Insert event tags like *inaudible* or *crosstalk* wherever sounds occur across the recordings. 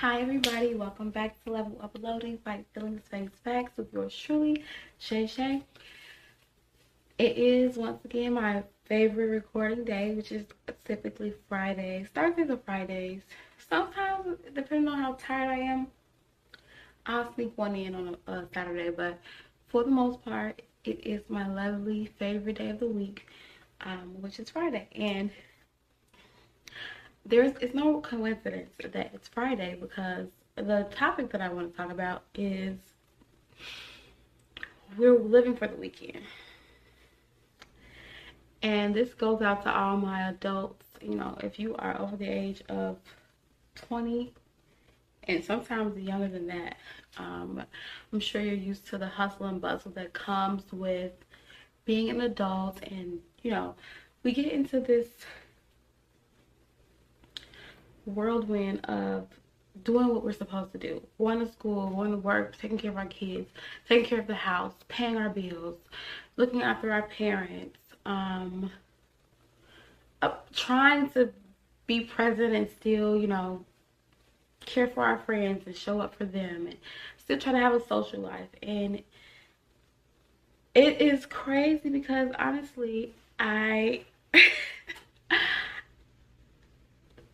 Hi everybody, welcome back to Level Up Loading by Feelings Face Facts with yours truly, Shay Shay. It is once again my favorite recording day, which is typically Fridays. Thursdays or Fridays. Sometimes, depending on how tired I am, I'll sneak one in on a, a Saturday, but for the most part, it is my lovely favorite day of the week, um, which is Friday. And there's it's no coincidence that it's Friday because the topic that I want to talk about is we're living for the weekend. And this goes out to all my adults, you know, if you are over the age of 20 and sometimes younger than that, um, I'm sure you're used to the hustle and bustle that comes with being an adult and, you know, we get into this whirlwind of doing what we're supposed to do. Going to school going to work taking care of our kids taking care of the house paying our bills looking after our parents um uh, trying to be present and still you know care for our friends and show up for them and still try to have a social life. And it is crazy because honestly i *laughs*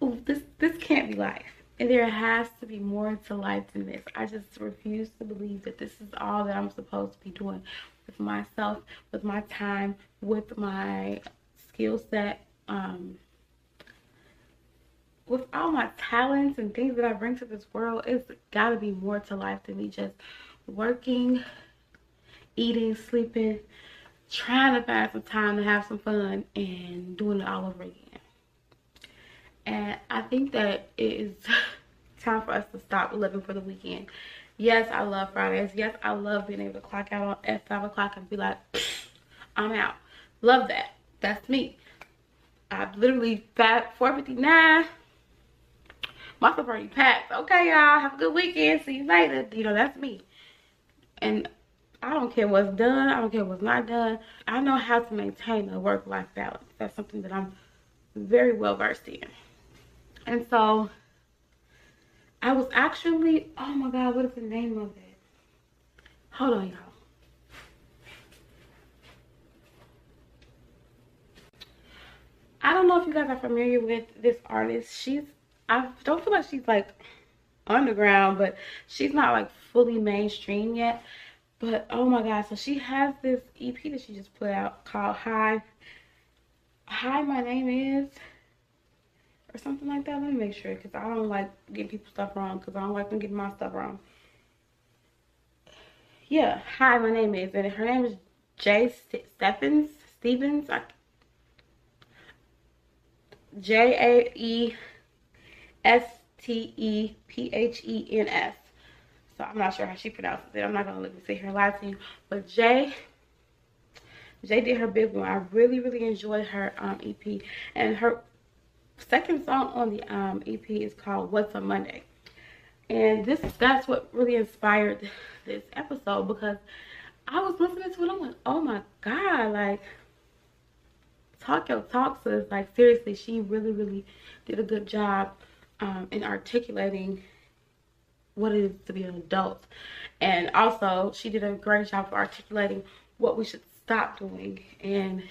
this this can't be life. And there has to be more to life than this. I just refuse to believe that this is all that I'm supposed to be doing with myself, with my time, with my skill set, um, with all my talents and things that I bring to this world. It's got to be more to life than me just working, eating, sleeping, trying to find some time to have some fun, and doing it all over again. And I think that it is *laughs* time for us to stop living for the weekend. Yes, I love Fridays. Yes, I love being able to clock out at 5 o'clock and be like, I'm out. Love that. That's me. I literally fat 459. My stuff already packed. Okay, y'all. Have a good weekend. See you later. You know, that's me. And I don't care what's done. I don't care what's not done. I know how to maintain a work-life balance. That's something that I'm very well versed in. And so I was actually, oh my God, what is the name of it? Hold on, y'all. I don't know if you guys are familiar with this artist. She's, I don't feel like she's like underground, but she's not like fully mainstream yet. But oh my God, so she has this EP that she just put out called Hi. Hi, my name is or something like that. Let me make sure because I don't like getting people's stuff wrong because I don't like them getting my stuff wrong. Yeah, hi, my name is, and her name is Jae Stephens, Stevens. J A E S T E P H E N S. So I'm not sure how she pronounces it. I'm not gonna let me say her last name, but Jae. Jae did her big one. I really, really enjoyed her um, EP, and her second song on the um, EP is called What's a Monday. And this that's what really inspired *laughs* this episode because I was listening to it. I'm like, oh my God, like Talk Your Talk says like seriously, she really, really did a good job um, in articulating what it is to be an adult. And also she did a great job of articulating what we should stop doing and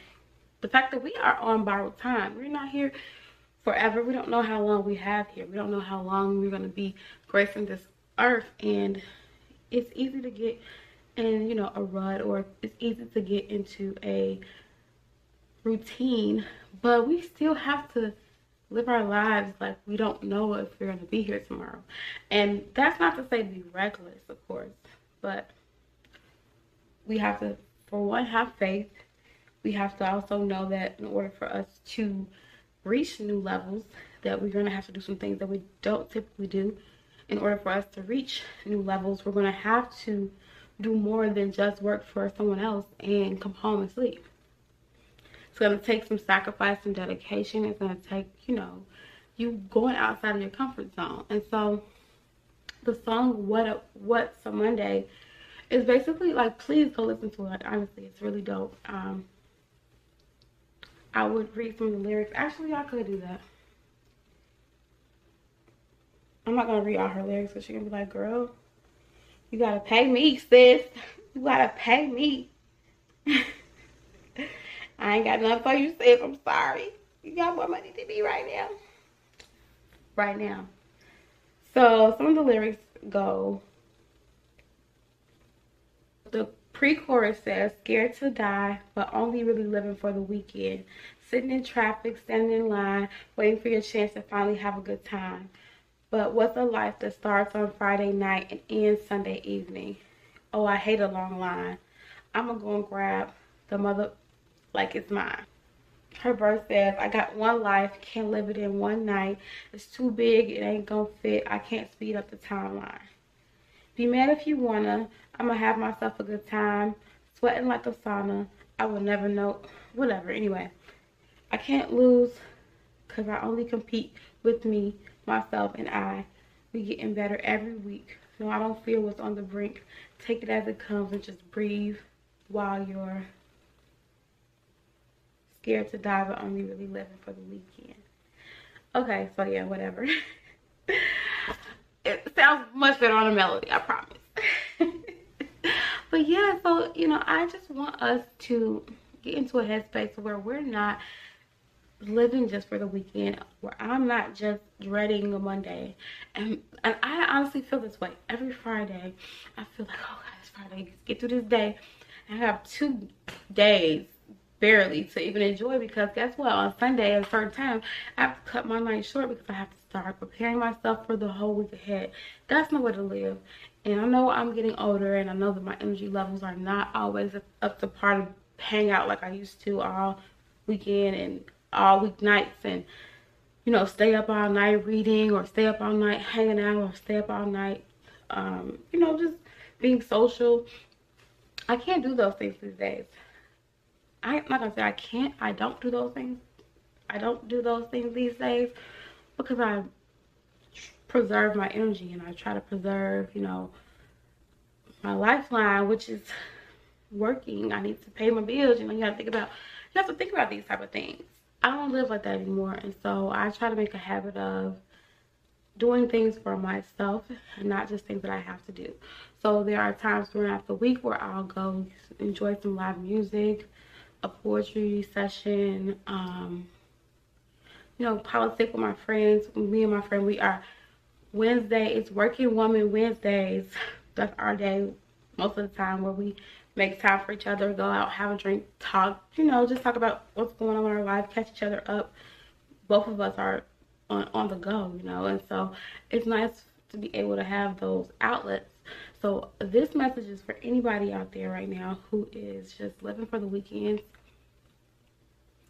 the fact that we are on borrowed time. We're not here forever. We don't know how long we have here. We don't know how long we're going to be gracing this earth. And it's easy to get in, you know, a rut or it's easy to get into a routine. But we still have to live our lives like we don't know if we're going to be here tomorrow. And that's not to say be reckless, of course. But we have to, for one, have faith. We have to also know that in order for us to reach new levels that we're going to have to do some things that we don't typically do. In order for us to reach new levels we're going to have to do more than just work for someone else and come home and sleep. It's going to take some sacrifice and dedication. It's going to take you know you going outside of your comfort zone. And so the song what a, what's a monday is basically like please go listen to it. Honestly it's really dope. Um I would read some of the lyrics. Actually, I could do that. I'm not gonna read all her lyrics because she's gonna be like, girl, you gotta pay me, sis. You gotta pay me. *laughs* I ain't got nothing for you, sis. I'm sorry. You got more money than me right now. Right now. So some of the lyrics go. The pre-chorus says, scared to die, but only really living for the weekend. Sitting in traffic, standing in line, waiting for your chance to finally have a good time. But what's a life that starts on Friday night and ends Sunday evening? Oh, I hate a long line. I'm gonna go and grab the mother like it's mine. Her verse says, I got one life, can't live it in one night. It's too big, it ain't gonna fit. I can't speed up the timeline. Be mad if you wanna. I'm gonna have myself a good time. Sweating like a sauna. I will never know. Whatever. Anyway, I can't lose because I only compete with me, myself, and I. We getting better every week. No, I don't feel what's on the brink. Take it as it comes and just breathe while you're scared to die but only really living for the weekend. Okay, so yeah, whatever. *laughs* it sounds much better on a melody, I promise. *laughs* but yeah, so you know, I just want us to get into a headspace where we're not living just for the weekend where I'm not just dreading a Monday. And and I honestly feel this way every Friday. I feel like oh god it's Friday. Get through this day. And I have two days barely to even enjoy because guess what? On sunday at a certain time i have to cut my night short because i have to start preparing myself for the whole week ahead. That's no way to live and i know i'm getting older and i know that my energy levels are not always up to par to hang out like i used to all weekend and all weeknights and you know stay up all night reading or stay up all night hanging out or stay up all night um you know just being social i can't do those things these days I'm not gonna say I can't. I don't do those things. I don't do those things these days because I preserve my energy and I try to preserve, you know, my lifeline, which is working. I need to pay my bills. You know, you to think about you have to think about these type of things. I don't live like that anymore, and so I try to make a habit of doing things for myself and not just things that I have to do. So there are times throughout the week where I'll go enjoy some live music a poetry session, um, you know, politics with my friends. Me and my friend, we are Wednesday. It's Working Woman Wednesdays. That's our day most of the time where we make time for each other, go out, have a drink, talk, you know, just talk about what's going on in our life, catch each other up. Both of us are on, on the go, you know, and so it's nice to be able to have those outlets so this message is for anybody out there right now who is just living for the weekends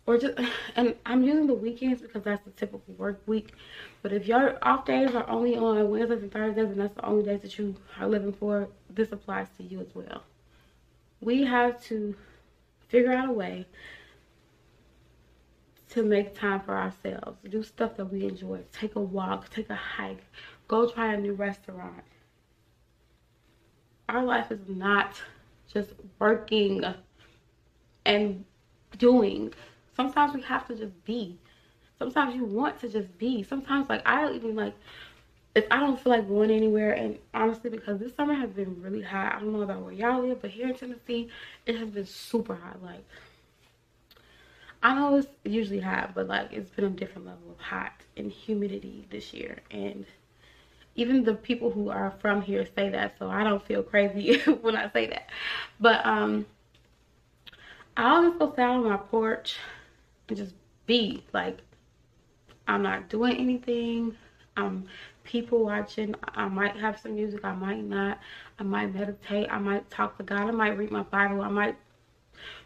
or just *sighs* and i'm using the weekends because that's the typical work week. But if your off days are only on wednesdays and thursdays and that's the only days that you are living for this applies to you as well. We have to figure out a way to make time for ourselves. Do stuff that we enjoy. Take a walk take a hike go try a new restaurant. Our life is not just working and doing. Sometimes we have to just be. Sometimes you want to just be. Sometimes like I don't even like if I don't feel like going anywhere and honestly because this summer has been really hot. I don't know about where y'all live, but here in Tennessee it has been super hot. Like I know it's usually hot, but like it's been a different level of hot and humidity this year and even the people who are from here say that so i don't feel crazy *laughs* when i say that but um i always go sit on my porch just be like i'm not doing anything. I'm people watching i might have some music i might not. I might meditate i might talk to god i might read my bible i might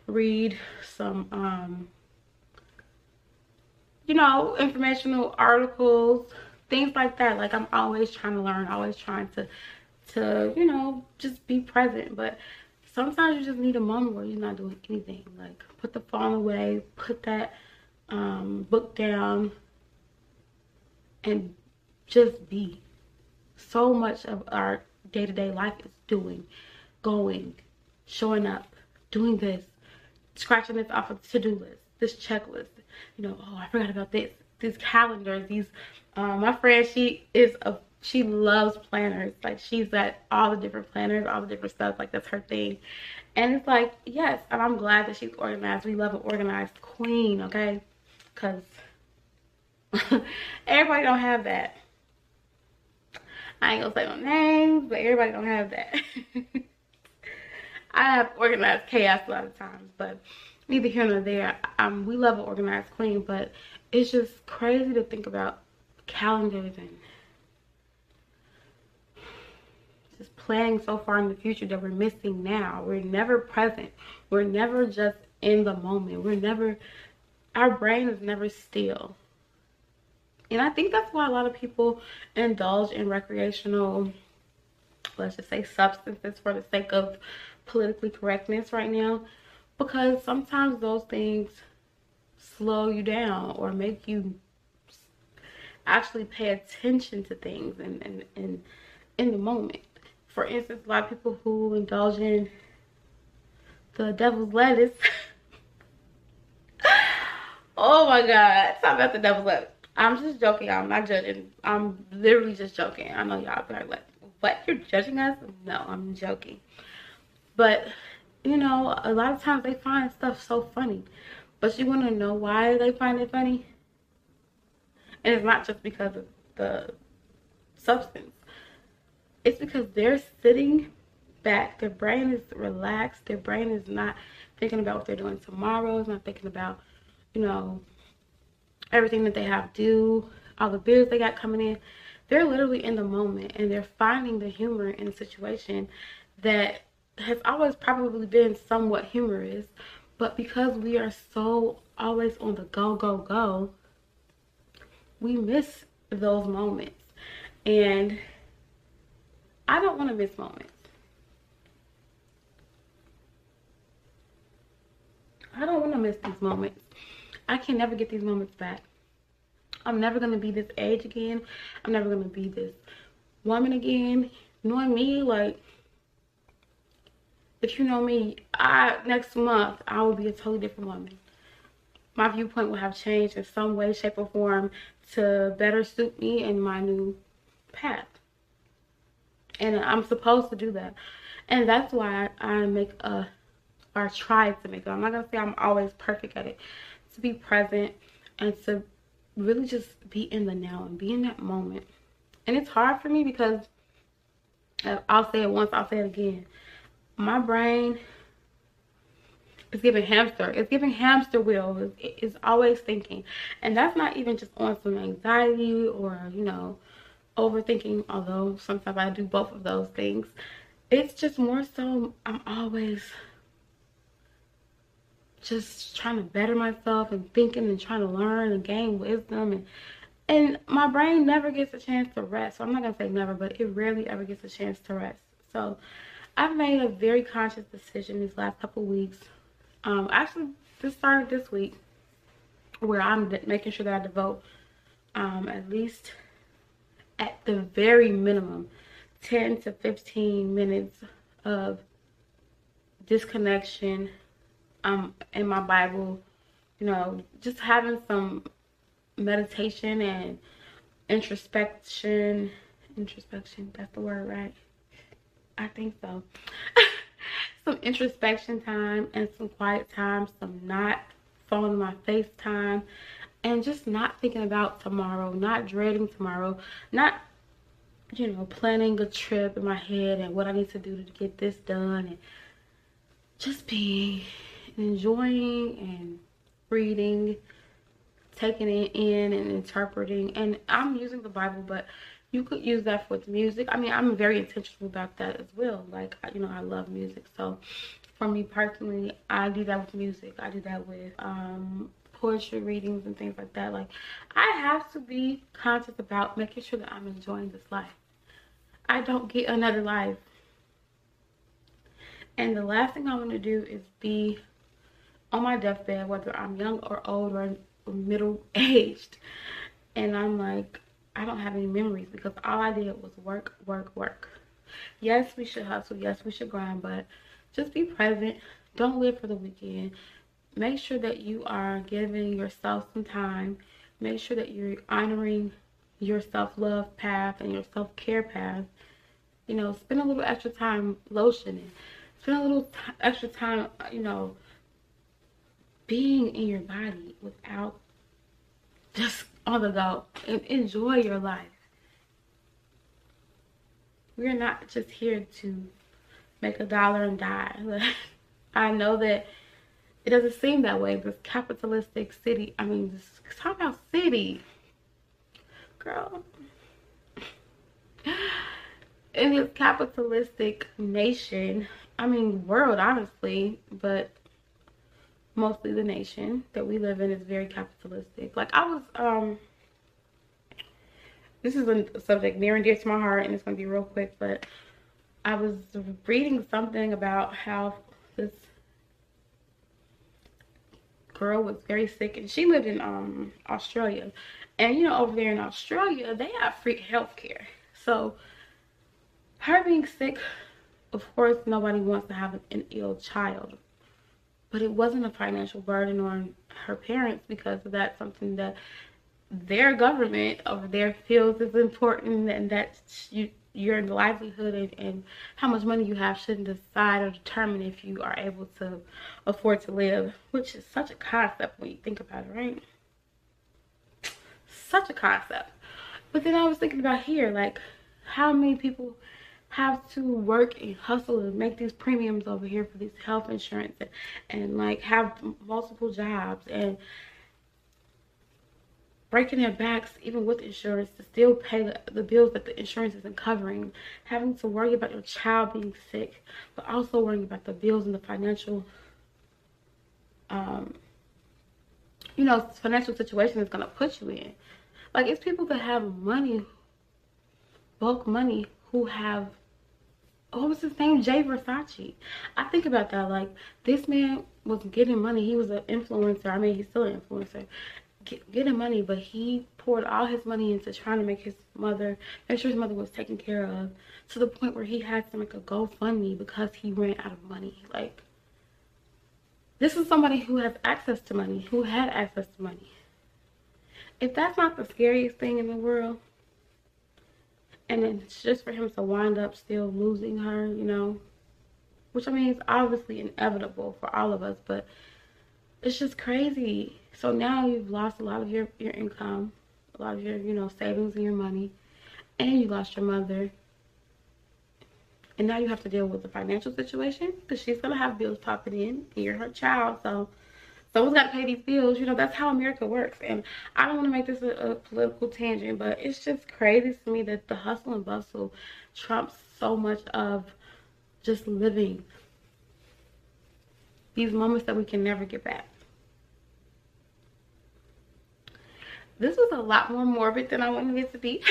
read some um you know informational articles things like that. Like i'm always trying to learn always trying to to you know just be present. But sometimes you just need a moment where you're not doing anything. Like put the phone away put that um, book down and just be. So much of our day-to-day life is doing going showing up doing this scratching this off of the to-do list this checklist. You know oh i forgot about this these calendars these um, my friend, she is a she loves planners. Like she's at all the different planners, all the different stuff. Like that's her thing. And it's like, yes, and I'm glad that she's organized. We love an organized queen, okay? Because *laughs* everybody don't have that. I ain't gonna say no names, but everybody don't have that. *laughs* I have organized chaos a lot of times, but neither here nor there. Um, we love an organized queen, but it's just crazy to think about calendars and just planning so far in the future that we're missing now. We're never present. We're never just in the moment. We're never, our brain is never still. And I think that's why a lot of people indulge in recreational, let's just say substances for the sake of politically correctness right now. Because sometimes those things slow you down or make you actually pay attention to things and in, in, in, in the moment. For instance, a lot of people who indulge in the devil's lettuce. *laughs* oh my god, talk about the devil's lettuce. I'm just joking. I'm not judging. I'm literally just joking. I know y'all be like, what? You're judging us? No, I'm joking. But, you know, a lot of times they find stuff so funny. But you want to know why they find it funny? And it's not just because of the substance. It's because they're sitting back. Their brain is relaxed. Their brain is not thinking about what they're doing tomorrow. It's not thinking about, you know, everything that they have due, all the bills they got coming in. They're literally in the moment and they're finding the humor in a situation that has always probably been somewhat humorous but because we are so always on the go, go, go, we miss those moments. And I don't want to miss moments. I don't want to miss these moments. I can never get these moments back. I'm never going to be this age again. I'm never going to be this woman again. Knowing me, like, if you know me, I next month I will be a totally different woman. My viewpoint will have changed in some way, shape, or form to better suit me in my new path. And I'm supposed to do that. And that's why I make a or try to make it. I'm not gonna say I'm always perfect at it. To be present and to really just be in the now and be in that moment. And it's hard for me because uh, I'll say it once, I'll say it again my brain is giving hamster. It's giving hamster wheels. It's always thinking. And that's not even just on some anxiety or, you know, overthinking, although sometimes I do both of those things. It's just more so I'm always just trying to better myself and thinking and trying to learn and gain wisdom and and my brain never gets a chance to rest. So I'm not gonna say never, but it rarely ever gets a chance to rest. So I've made a very conscious decision these last couple weeks. Um, actually, this started this week where I'm making sure that I devote um, at least at the very minimum 10 to 15 minutes of disconnection um, in my Bible. You know, just having some meditation and introspection. Introspection, that's the word, right? I think so. *laughs* some introspection time and some quiet time, some not phone my face time, and just not thinking about tomorrow, not dreading tomorrow, not you know, planning a trip in my head and what I need to do to get this done and just being enjoying and reading, taking it in and interpreting. And I'm using the Bible, but you could use that with music. I mean, I'm very intentional about that as well. Like, you know, I love music. So for me personally, I do that with music. I do that with um, poetry readings and things like that. Like, I have to be conscious about making sure that I'm enjoying this life. I don't get another life. And the last thing I want to do is be on my deathbed, whether I'm young or old or middle aged. And I'm like, I don't have any memories because all I did was work, work, work. Yes, we should hustle. Yes, we should grind, but just be present. Don't live for the weekend. Make sure that you are giving yourself some time. Make sure that you're honoring your self-love path and your self-care path, you know, spend a little extra time lotioning. Spend a little extra time, uh, you know, being in your body without just on the go. And enjoy your life. We're not just here to make a dollar and die. *laughs* I know that it doesn't seem that way. This capitalistic city, I mean, this talk about city, girl. *laughs* In this capitalistic nation, I mean, world, honestly, but mostly the nation that we live in is very capitalistic. Like, I was, um, this is a subject near and dear to my heart, and it's going to be real quick, but I was reading something about how this girl was very sick and she lived in um Australia. And you know, over there in Australia, they have free health care. So her being sick, of course, nobody wants to have an ill child. But it wasn't a financial burden on her parents because that's something that their government over there feels is important and that you your livelihood and, and how much money you have shouldn't decide or determine if you are able to afford to live, which is such a concept when you think about it, right? Such a concept. But then I was thinking about here, like how many people have to work and hustle and make these premiums over here for these health insurance and, and like have multiple jobs and breaking their backs even with insurance to still pay the, the bills that the insurance isn't covering. Having to worry about your child being sick but also worrying about the bills and the financial um you know financial situation is going to put you in. Like it's people that have money bulk money who have what was his name jay versace. I think about that like this man was getting money. He was an influencer. I mean he's still an influencer get, getting money, but he poured all his money into trying to make his mother, make sure his mother was taken care of, to the point where he had to make a GoFundMe because he ran out of money. Like, this is somebody who has access to money, who had access to money. If that's not the scariest thing in the world, and it's just for him to wind up still losing her, you know, which I mean, it's obviously inevitable for all of us, but it's just crazy so now you've lost a lot of your, your income, a lot of your, you know, savings and your money, and you lost your mother. And now you have to deal with the financial situation because she's going to have bills popping in. And you're her child, so someone's got to pay these bills. You know, that's how America works. And I don't want to make this a, a political tangent, but it's just crazy to me that the hustle and bustle trumps so much of just living these moments that we can never get back. This was a lot more morbid than I wanted it to be.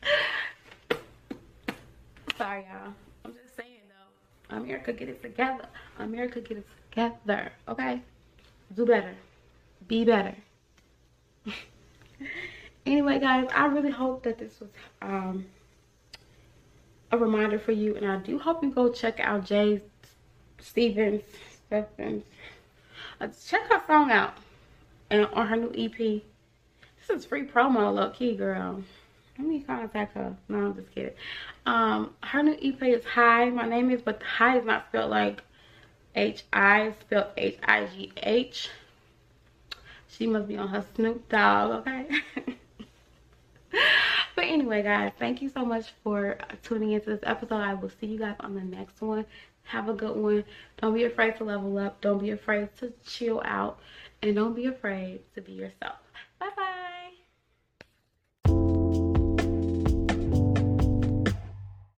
*laughs* Sorry, y'all. I'm just saying, though. America, get it together. America, get it together. Okay? Do better. Be better. *laughs* anyway, guys, I really hope that this was um, a reminder for you. And I do hope you go check out Jae Stevens. Stevens. Uh, check her song out and on her new EP. This is free promo, low key, girl. Let me contact her. No, I'm just kidding. Um, her new EP is High. My name is, but High is not spelled like H-I, spelled H-I-G-H. She must be on her Snoop Dogg, okay? *laughs* but anyway, guys, thank you so much for tuning into this episode. I will see you guys on the next one. Have a good one. Don't be afraid to level up. Don't be afraid to chill out. And don't be afraid to be yourself.